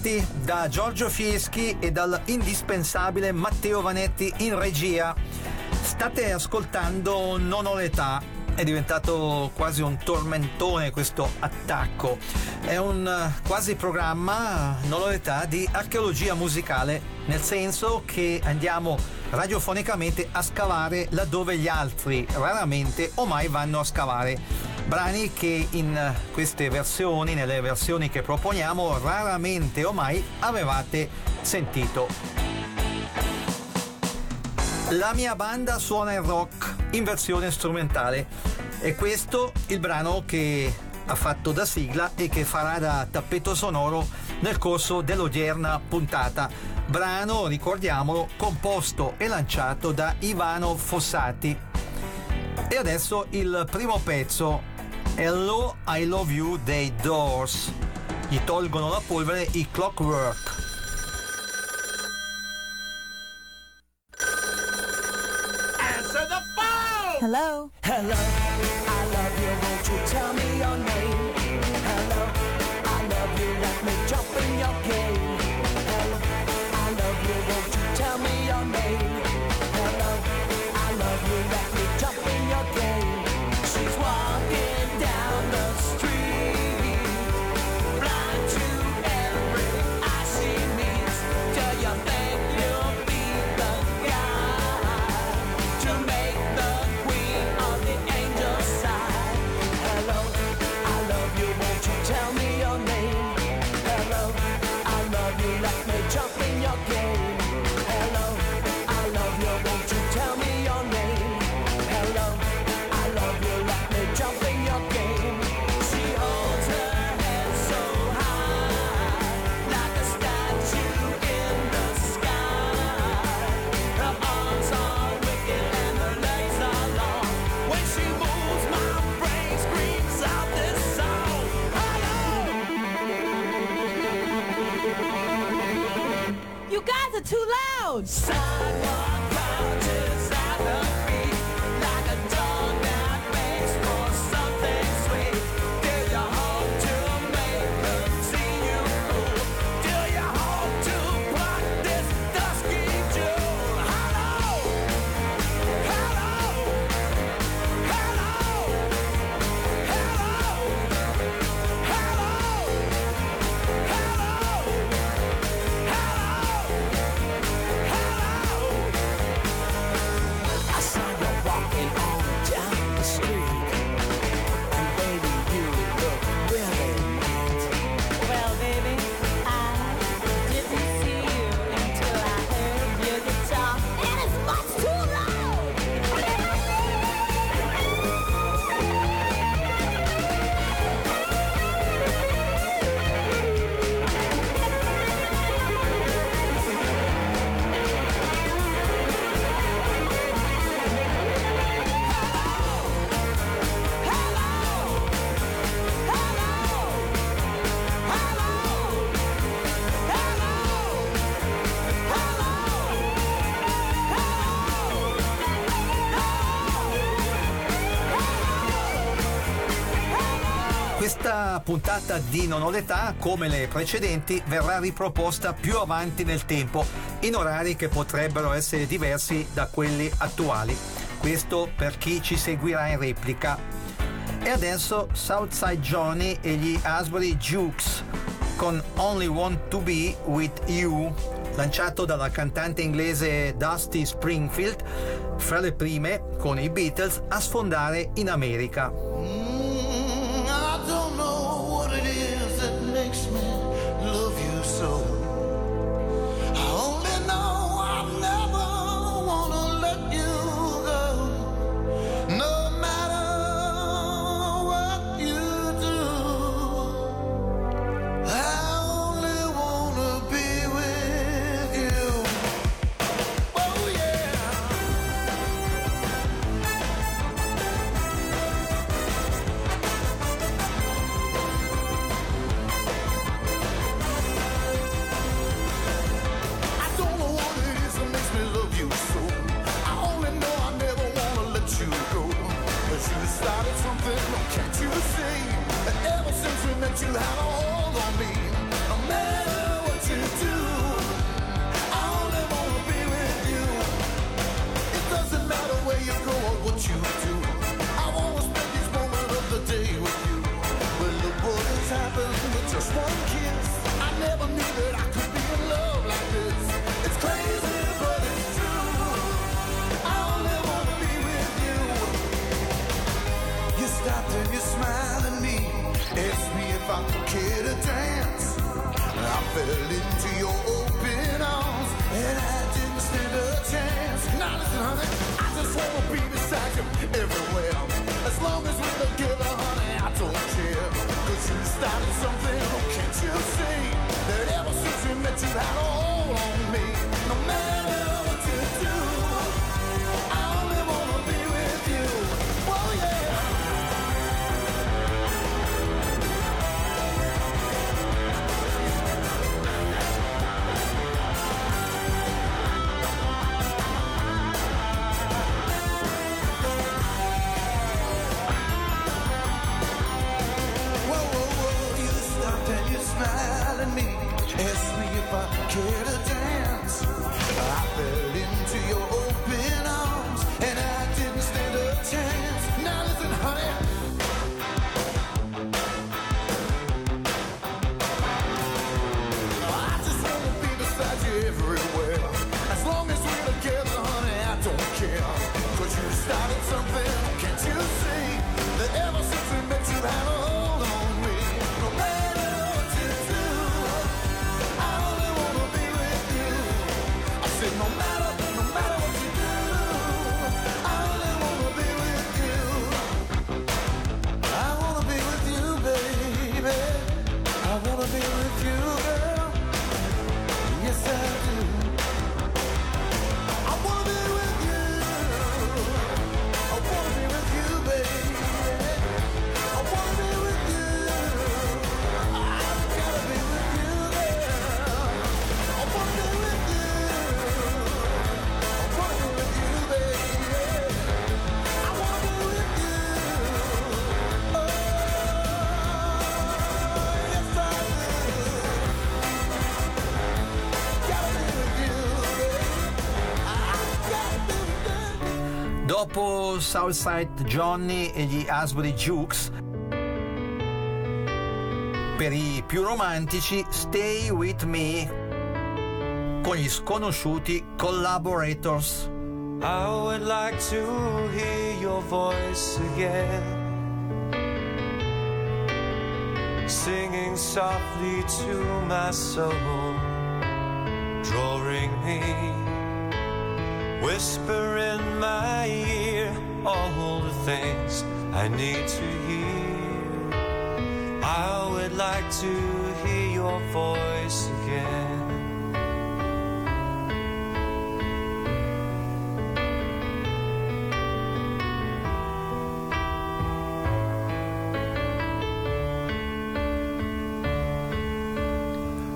ritrovati da Giorgio Fieschi e dal indispensabile Matteo Vanetti in regia. State ascoltando Non ho l'età. È diventato quasi un tormentone questo attacco. È un eh, quasi programma, non ho l'età, di archeologia musicale, nel senso che andiamo radiofonicamente a scavare laddove gli altri raramente o mai vanno a scavare brani che in queste versioni, nelle versioni che proponiamo, raramente o mai avevate sentito. La mia banda suona il rock in versione strumentale e questo il brano che ha fatto da sigla e che farà da tappeto sonoro nel corso dell'odierna puntata. Brano, ricordiamolo, composto e lanciato da Ivano Fossati. E adesso il primo pezzo Hello, I Love You dei Doors. Gli tolgono la polvere i Clockwork. Answer the phone! Hello? Hello, I love you, won't you tell me your name? Hello, I love you, let me jump in your game. Hello, I love you, won't you tell me your name? Puntata di Non ho l'età, come le precedenti, verrà riproposta più avanti nel tempo, in orari che potrebbero essere diversi da quelli attuali. Questo per chi ci seguirà in replica. E adesso Southside Johnny e gli Asbury Jukes con Only Want to Be With You, lanciato dalla cantante inglese Dusty Springfield, fra le prime, con i Beatles, a sfondare in America. Fell into your open arms and I didn't stand a chance. Now listen, honey, I just wanna be beside you everywhere. As long as we're together, honey, I don't care. Cause you started something, can't you see? That ever since we met, you had a hold on me. No matter what you do, If I care to dance. I fell into your open arms and I didn't stand a chance. Now listen, honey. Everywhere. As long as we're together, honey, I don't care. Cause you started something, can't you see? That ever since we met, you had a Southside Johnny e gli Asbury Jukes, per i più romantici Stay With Me con gli sconosciuti Collaborators. I would like to hear your voice again, singing softly to my soul, drawing me, whisper in my ear all the things I need to hear. I would like to hear your voice again.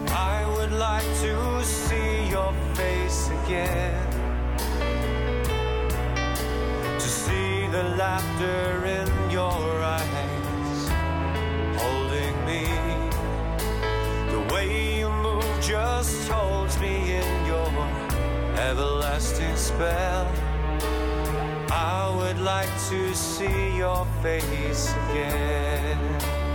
I would like to see your face again. Laughter in your eyes, holding me. The way you move just holds me in your everlasting spell. I would like to see your face again.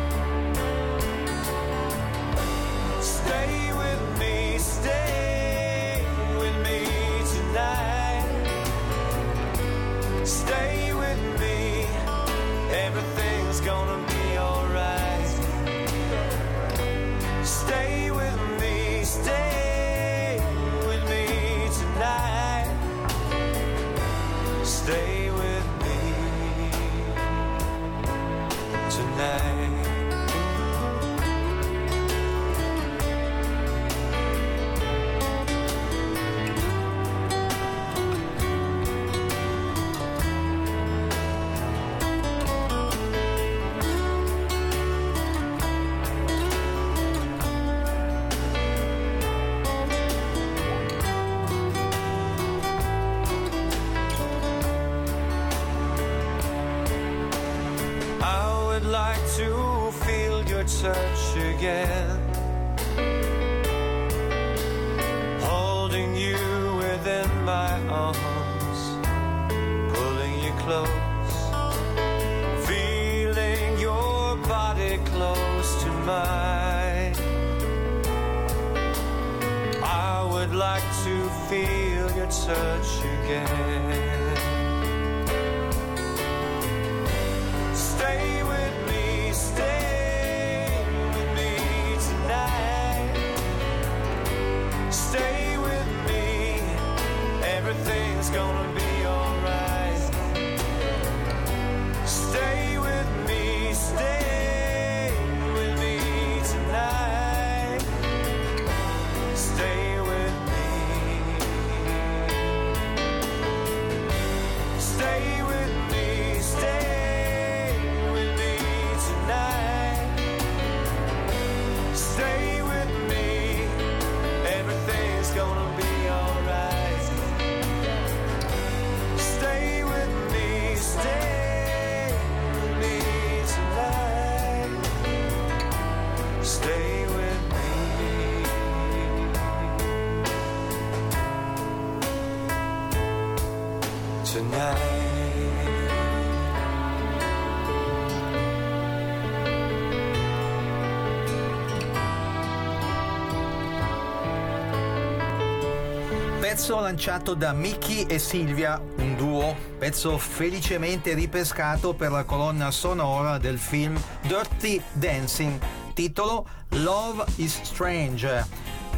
pezzo lanciato da Mickey e Silvia, un duo, pezzo felicemente ripescato per la colonna sonora del film Dirty Dancing, titolo Love is Strange.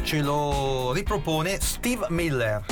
Ce lo ripropone Steve Miller.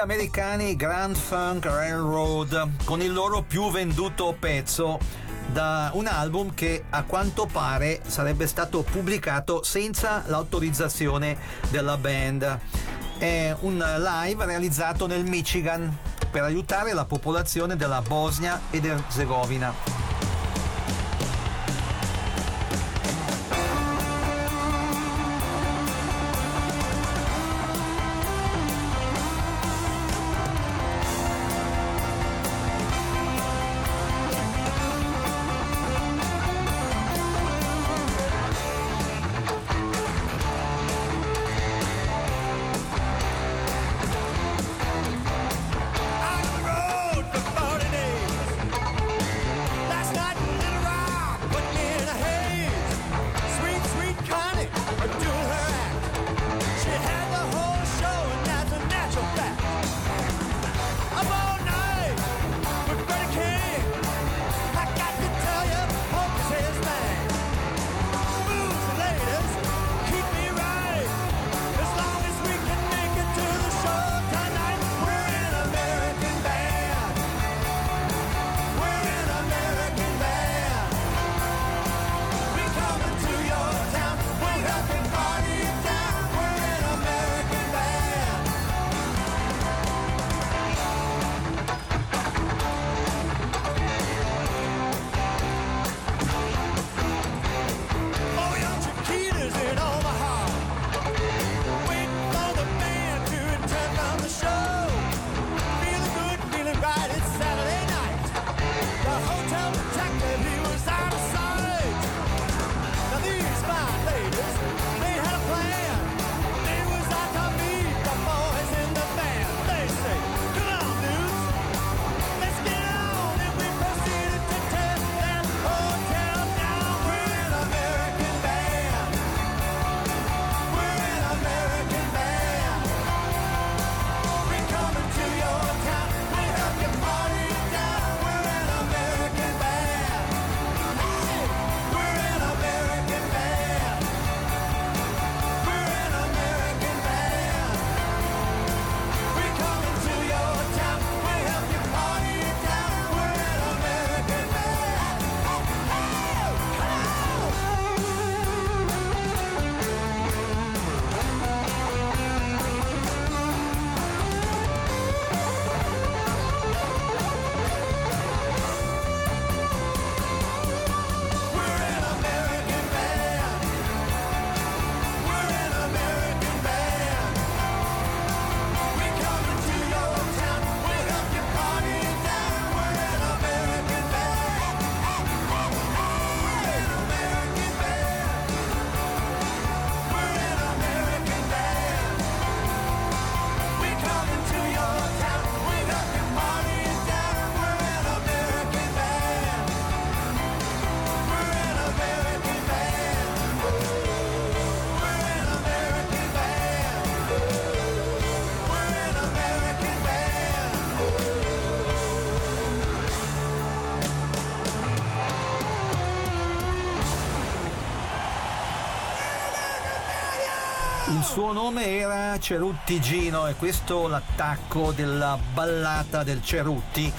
Americani Grand Funk Railroad con il loro più venduto pezzo da un album che a quanto pare sarebbe stato pubblicato senza l'autorizzazione della band. È un live realizzato nel Michigan per aiutare la popolazione della Bosnia ed Erzegovina. Suo nome era Cerutti Gino e questo l'attacco della ballata del Cerutti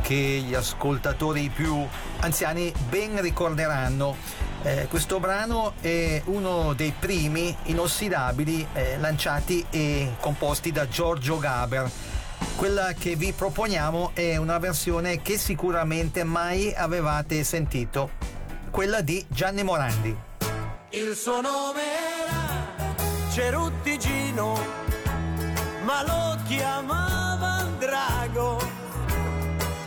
che gli ascoltatori più anziani ben ricorderanno. Eh, questo brano è uno dei primi inossidabili eh, lanciati e composti da Giorgio Gaber. Quella che vi proponiamo è una versione che sicuramente mai avevate sentito, quella di Gianni Morandi. Il suo nome era Cerutti Gino, ma lo chiamavano Drago.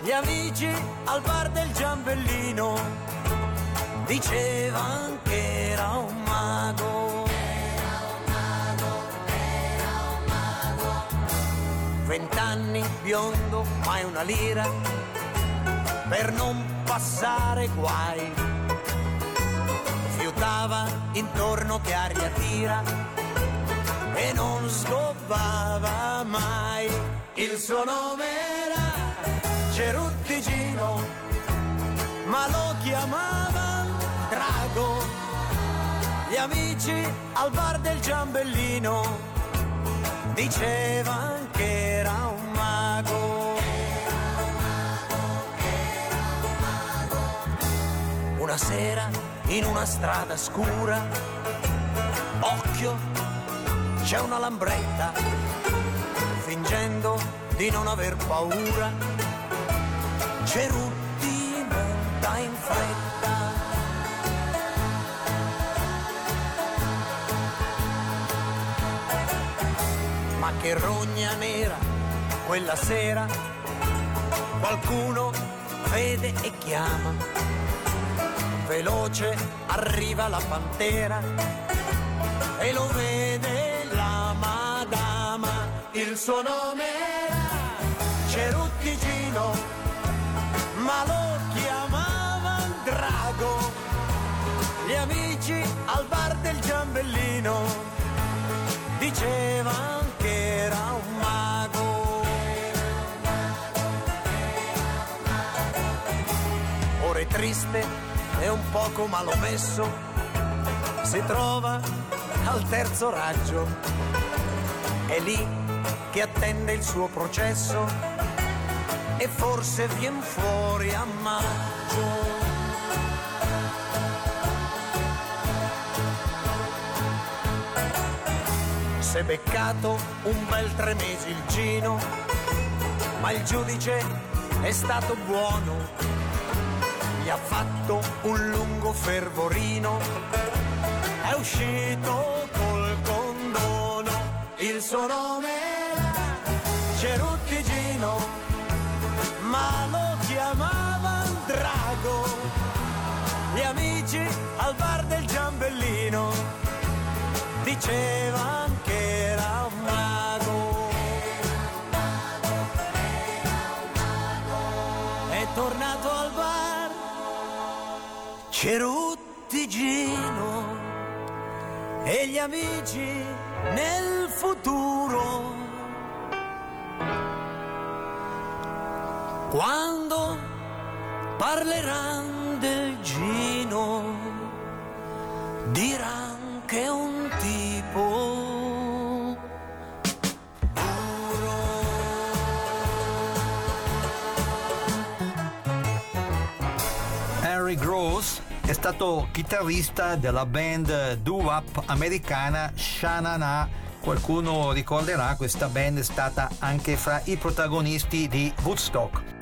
Gli amici al bar del Giambellino dicevano che era un mago. Vent'anni biondo, mai una lira, per non passare guai fiutava intorno che aria tira e non scoppava mai. Il suo nome era Ceruttigino, ma lo chiamava Drago. Gli amici al bar del Giambellino dicevano che era un mago. Era un mago, era un mago. Una sera in una strada scura, occhio c'è una lambretta, fingendo di non aver paura, Cerutti monta in fretta. Ma che rogna nera quella sera, qualcuno vede e chiama. Veloce arriva la pantera e lo vede. Il suo nome era Ceruttigino, ma lo chiamavano Drago. Gli amici al bar del Giambellino dicevano che era un mago. Ora è triste e un poco malomesso, si trova al terzo raggio. È lì che attende il suo processo e forse vien fuori a maggio. S'è beccato un bel tre mesi il Gino, ma il giudice è stato buono, gli ha fatto un lungo fervorino, è uscito col condono, il suo nome amici al bar del Giambellino dicevano che era un mago. È tornato al bar Ceruttigino e gli amici nel futuro. Quando parleranno del Gino, diranno che è un tipo Harry Gross è stato chitarrista della band doo-wop americana Shanana. Qualcuno ricorderà, questa band è stata anche fra i protagonisti di Woodstock.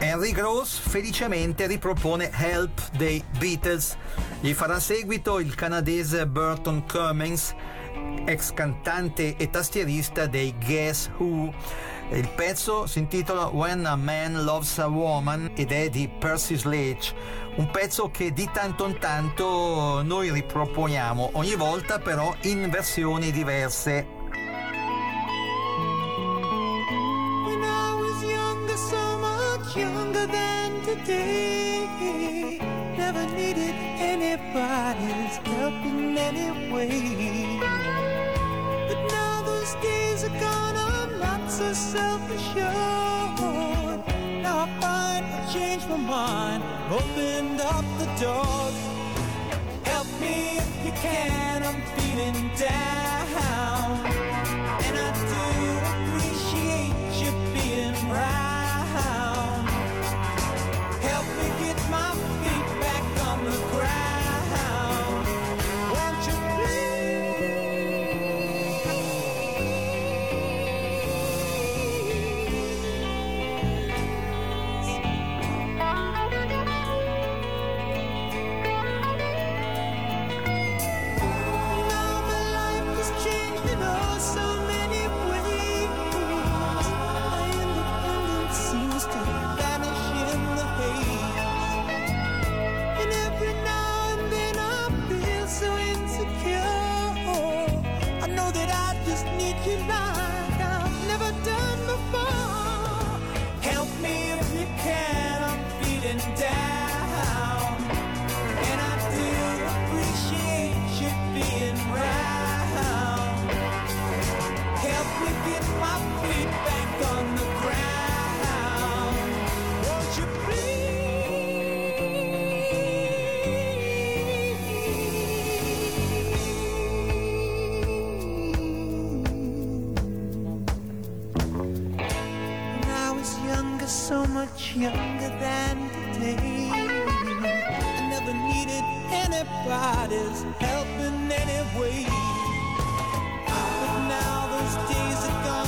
Henry Gross felicemente ripropone Help dei Beatles. Gli farà seguito il canadese Burton Cummings, ex cantante e tastierista dei Guess Who. Il pezzo si intitola When a Man Loves a Woman ed è di Percy Sledge, un pezzo che di tanto in tanto noi riproponiamo, ogni volta però in versioni diverse. In any way. But now those days are gone, I'm not so self-assured. Now I find I changed my mind, opened up the doors. Help me if you can, I'm feeling down. younger than today. I never needed anybody's help in any way. But now those days are gone.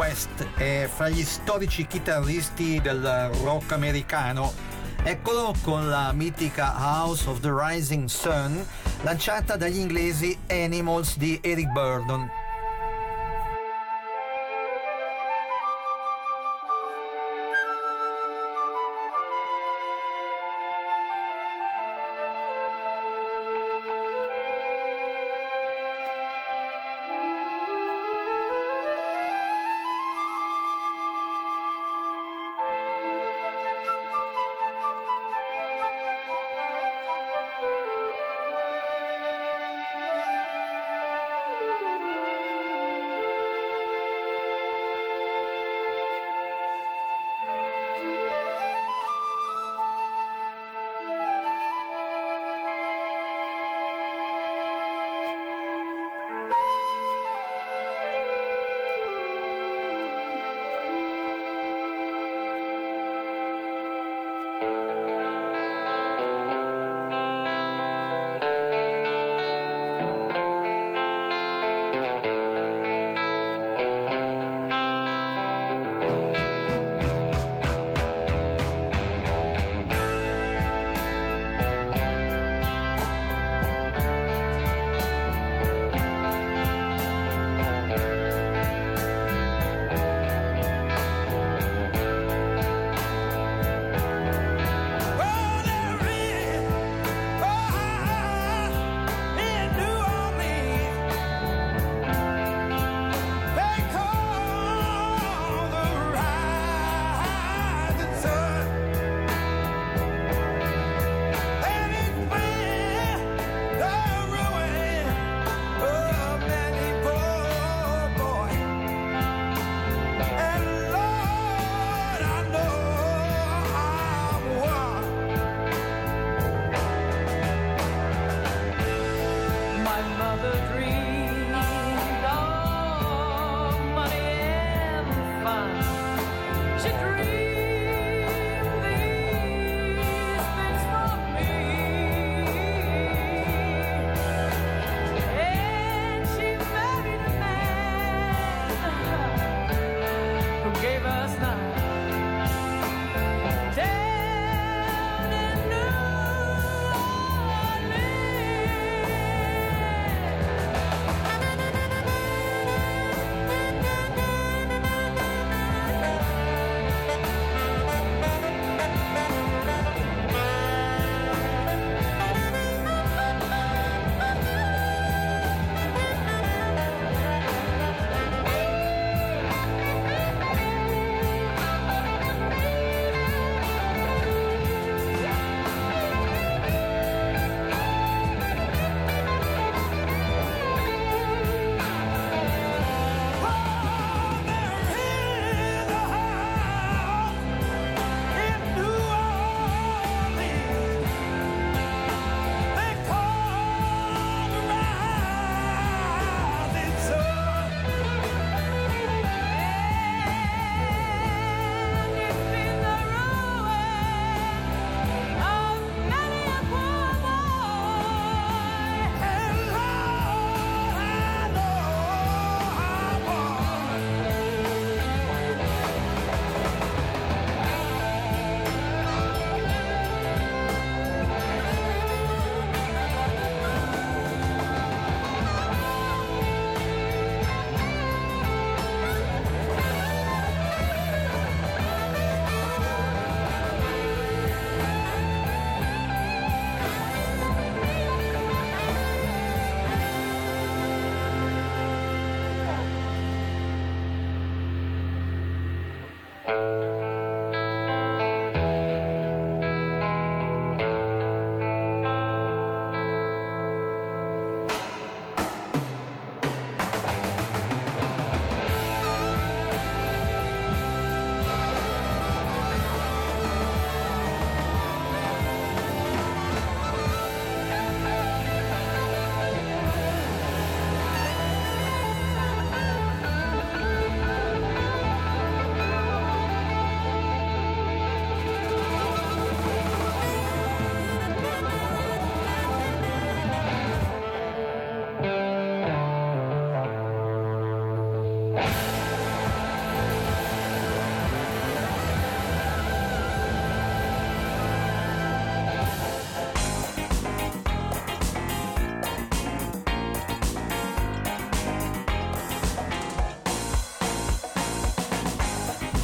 West è fra gli storici chitarristi del rock americano. Eccolo con la mitica House of the Rising Sun lanciata dagli inglesi Animals di Eric Burdon.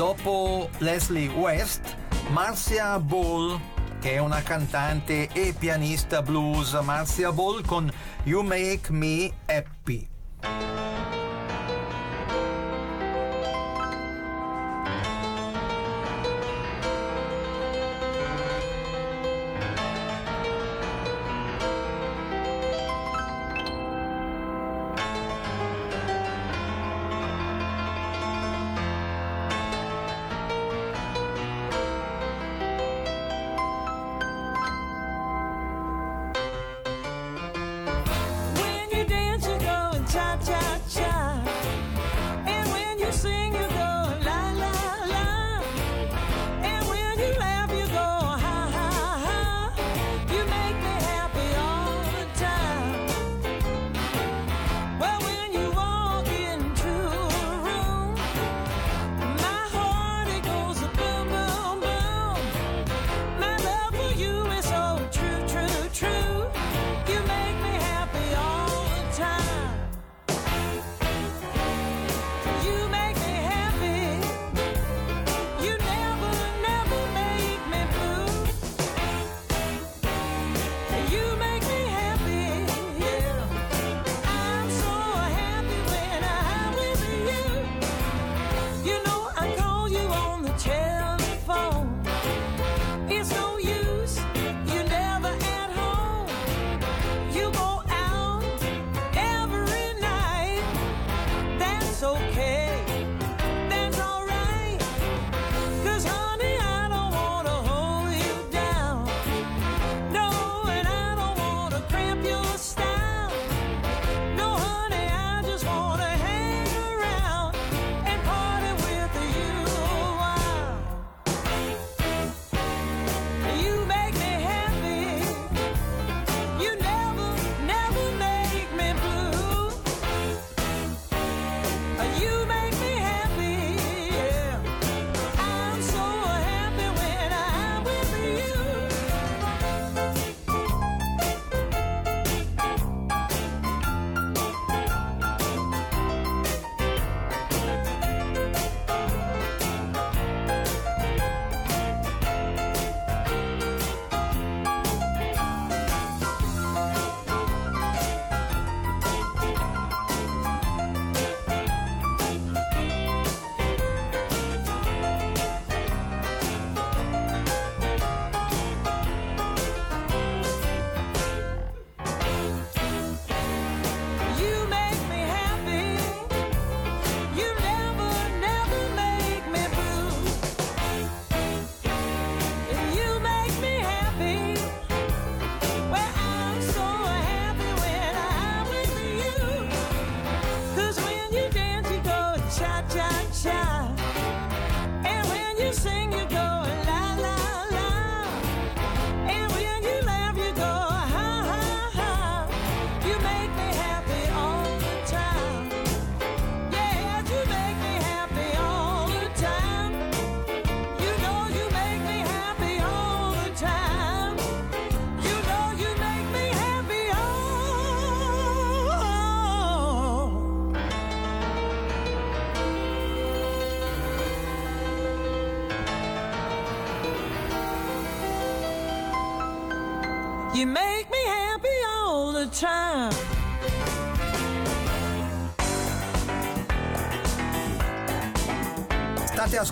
Dopo Leslie West, Marcia Ball, che è una cantante e pianista blues, Marcia Ball con You Make Me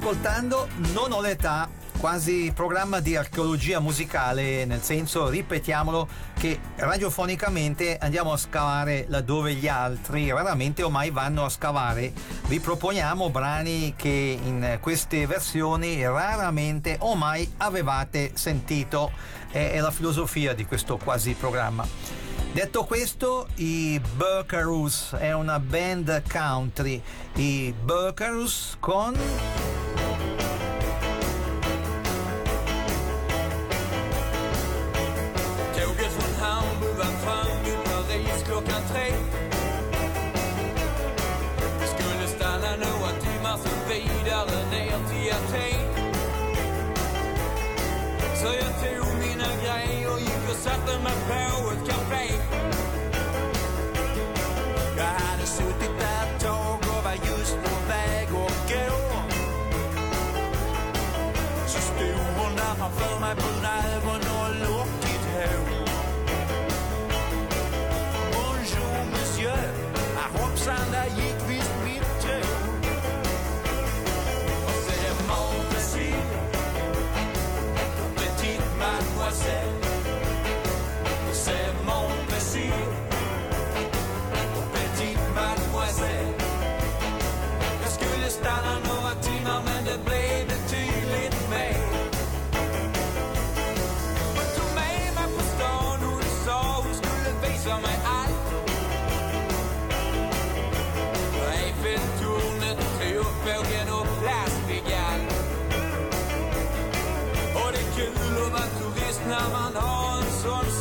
ascoltando Non ho l'età, quasi programma di archeologia musicale, nel senso, ripetiamolo, che radiofonicamente andiamo a scavare laddove gli altri raramente o mai vanno a scavare. Vi proponiamo brani che in queste versioni raramente o mai avevate sentito. È la filosofia di questo quasi programma. Detto questo, i Buckarus è una band country, i Buckarus con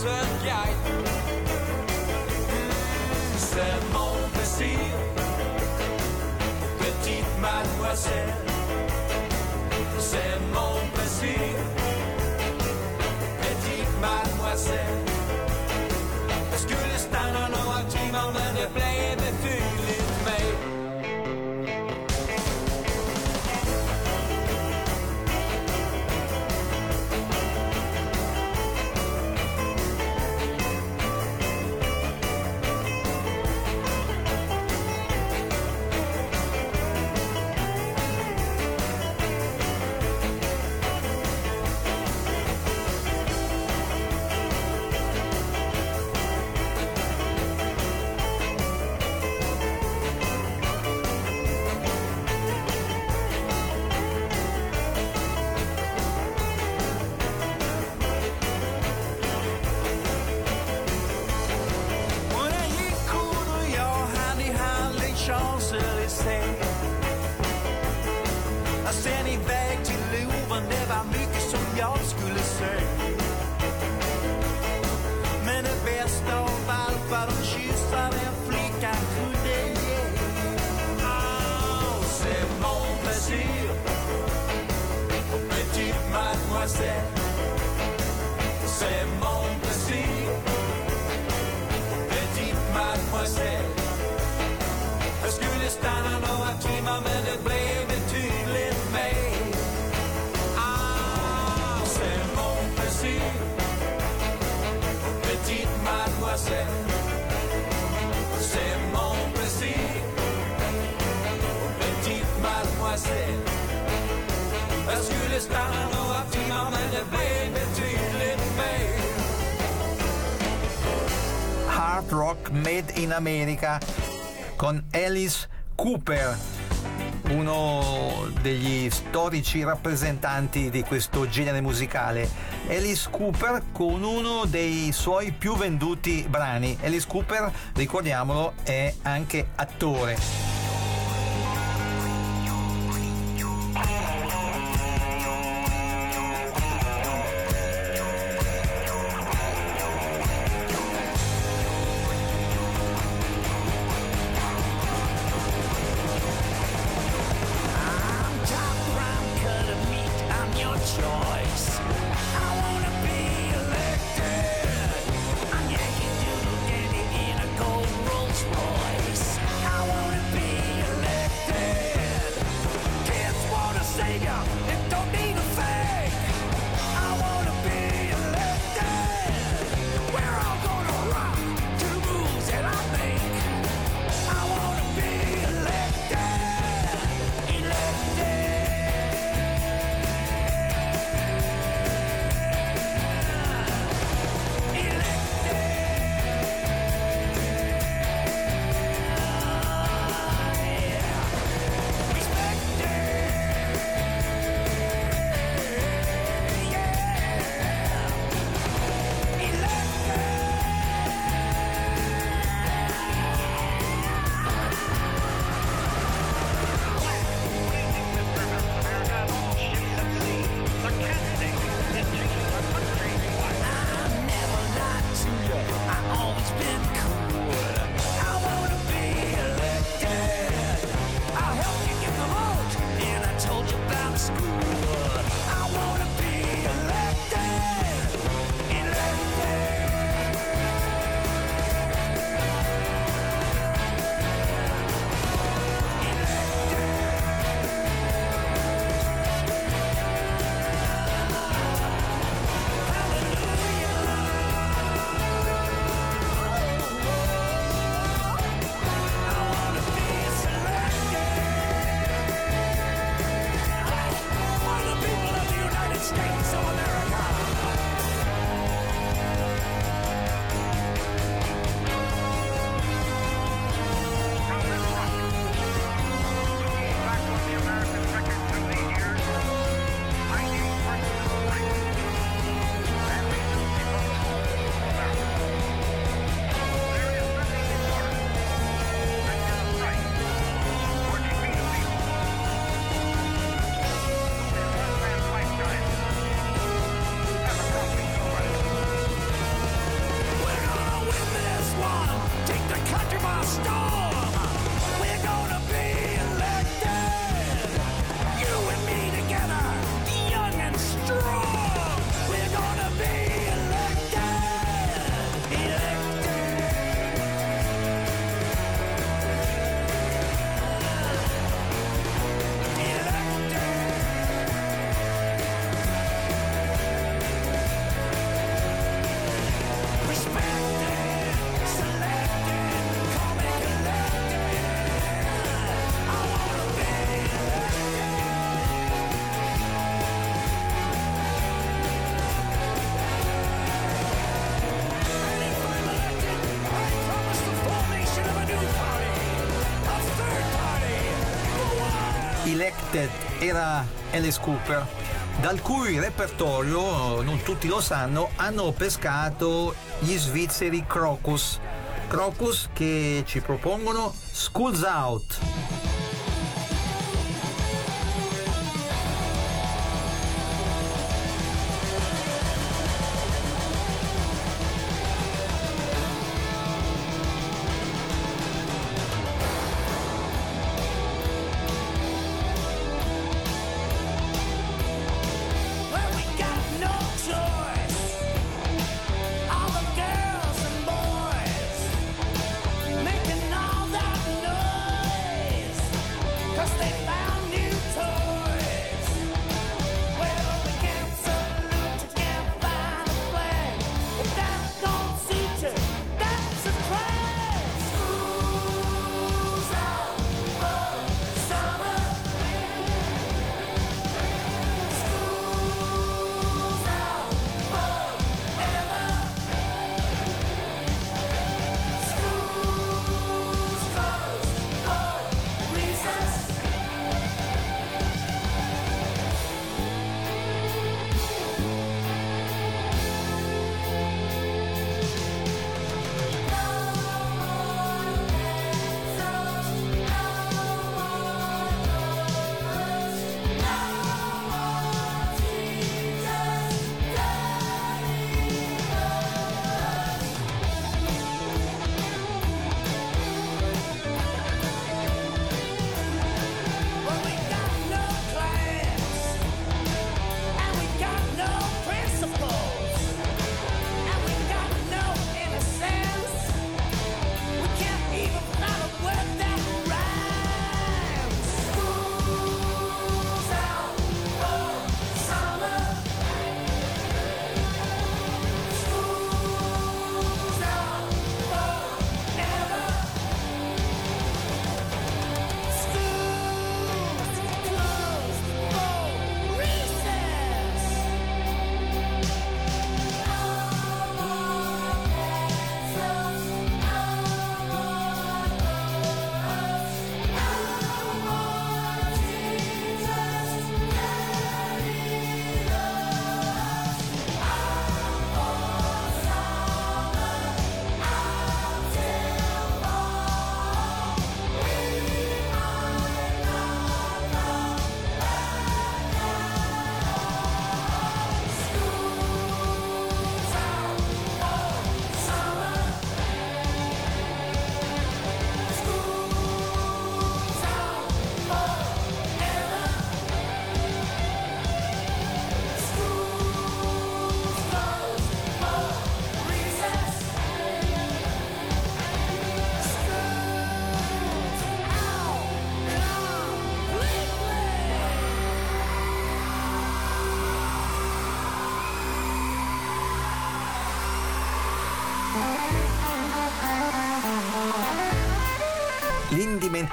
wat jij. C'est mon plaisir, petite mademoiselle. C'est mon plaisir. rock made in America con Alice Cooper, uno degli storici rappresentanti di questo genere musicale. Alice Cooper con uno dei suoi più venduti brani. Alice Cooper, ricordiamolo, è anche attore. United era Alice Cooper, dal cui repertorio, non tutti lo sanno, hanno pescato gli svizzeri Crocus. Crocus che ci propongono Schools Out.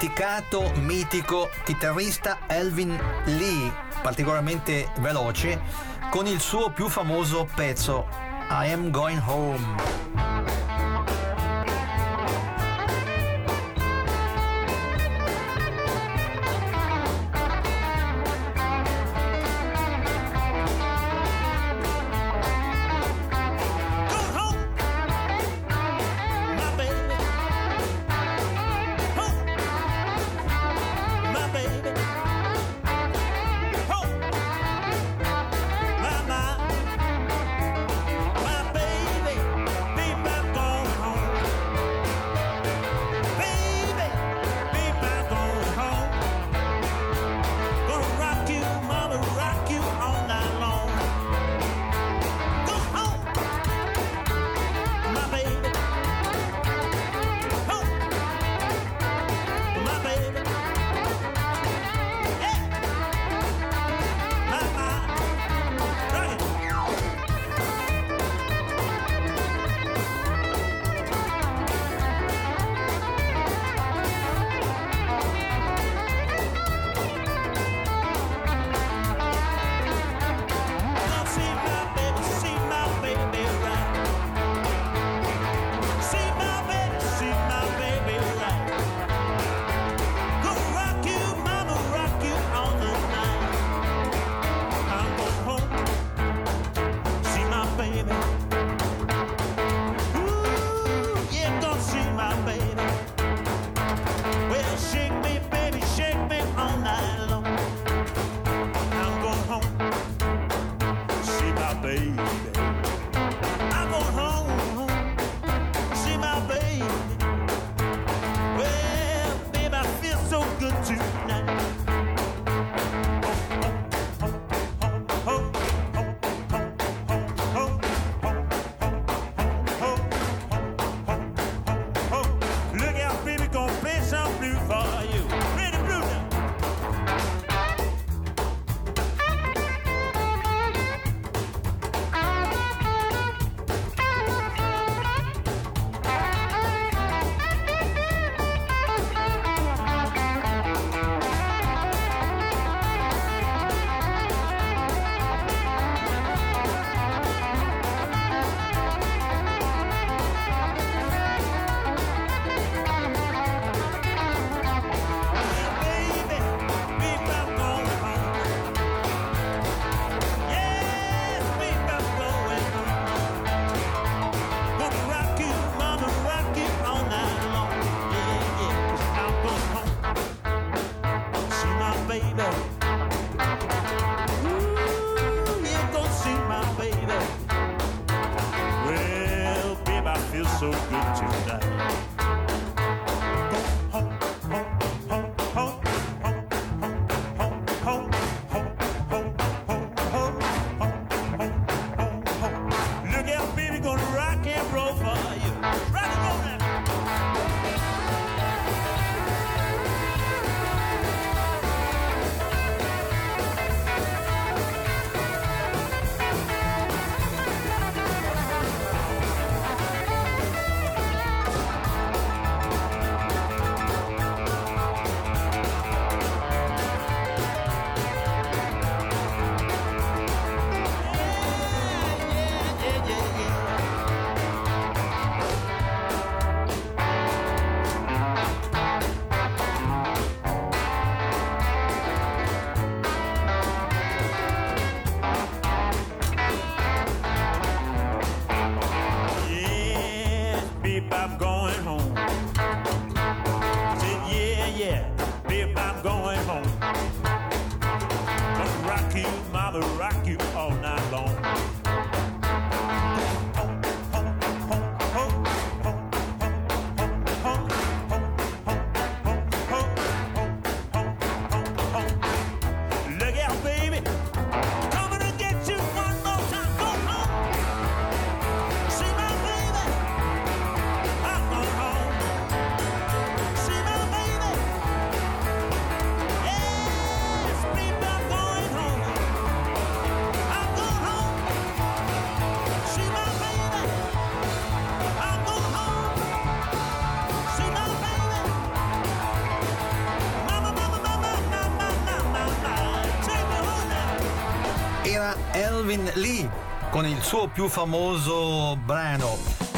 dimenticato mitico chitarrista Elvin Lee, particolarmente veloce, con il suo più famoso pezzo I Am Going Home. Lee con il suo più famoso brano.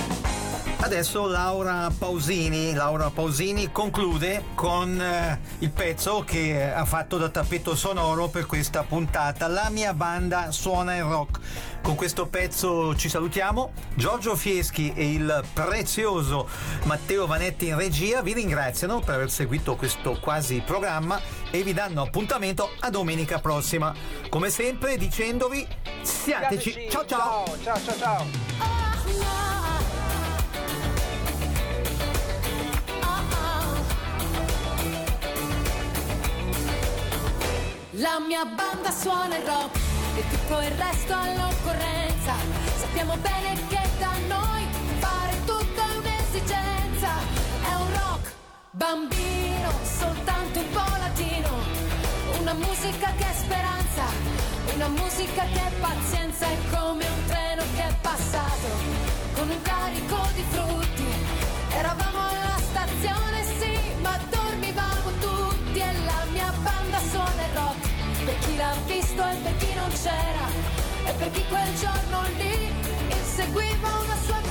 Adesso Laura Pausini, Laura Pausini conclude con eh, il pezzo che ha fatto da tappeto sonoro per questa puntata. La mia banda suona il rock. Con questo pezzo ci salutiamo. Giorgio Fieschi e il prezioso Matteo Vanetti in regia vi ringraziano per aver seguito questo quasi programma e vi danno appuntamento a domenica prossima. Come sempre dicendovi siateci. Ciao ciao. Ciao ciao ciao. La mia banda suona il rock e tutto il resto all'occorrenza. Sappiamo bene che da noi fare tutto è un'esigenza. È un rock bambino, soltanto un po' latino. Una musica che è speranza, una musica che è pazienza. È come un treno che è passato con un carico di frutti. Eravamo alla stazione, sì, ma dormivamo tutti e la mia banda suona il rock. Per chi l'ha visto e per chi non c'era, e per chi quel giorno lì inseguiva una sua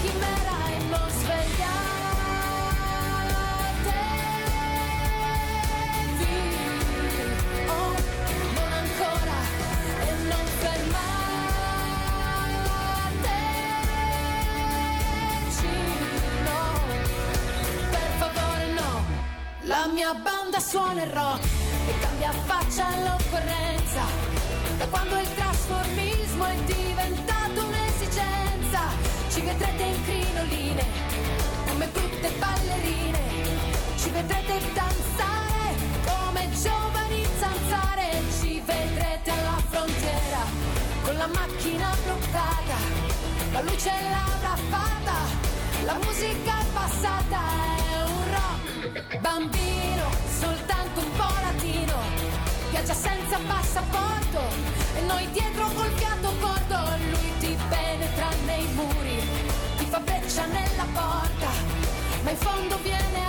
la mia banda suona il rock e cambia faccia all'occorrenza. Da quando il trasformismo è diventato un'esigenza, ci vedrete in crinoline, come brutte ballerine, ci vedrete danzare come giovani zanzare, ci vedrete alla frontiera con la macchina bloccata, la luce l'avrà fatta, la musica è passata, rock bambino, soltanto un po' latino, viaggia senza passaporto e noi dietro col fiato corto, lui ti penetra nei muri, ti fa breccia nella porta, ma in fondo viene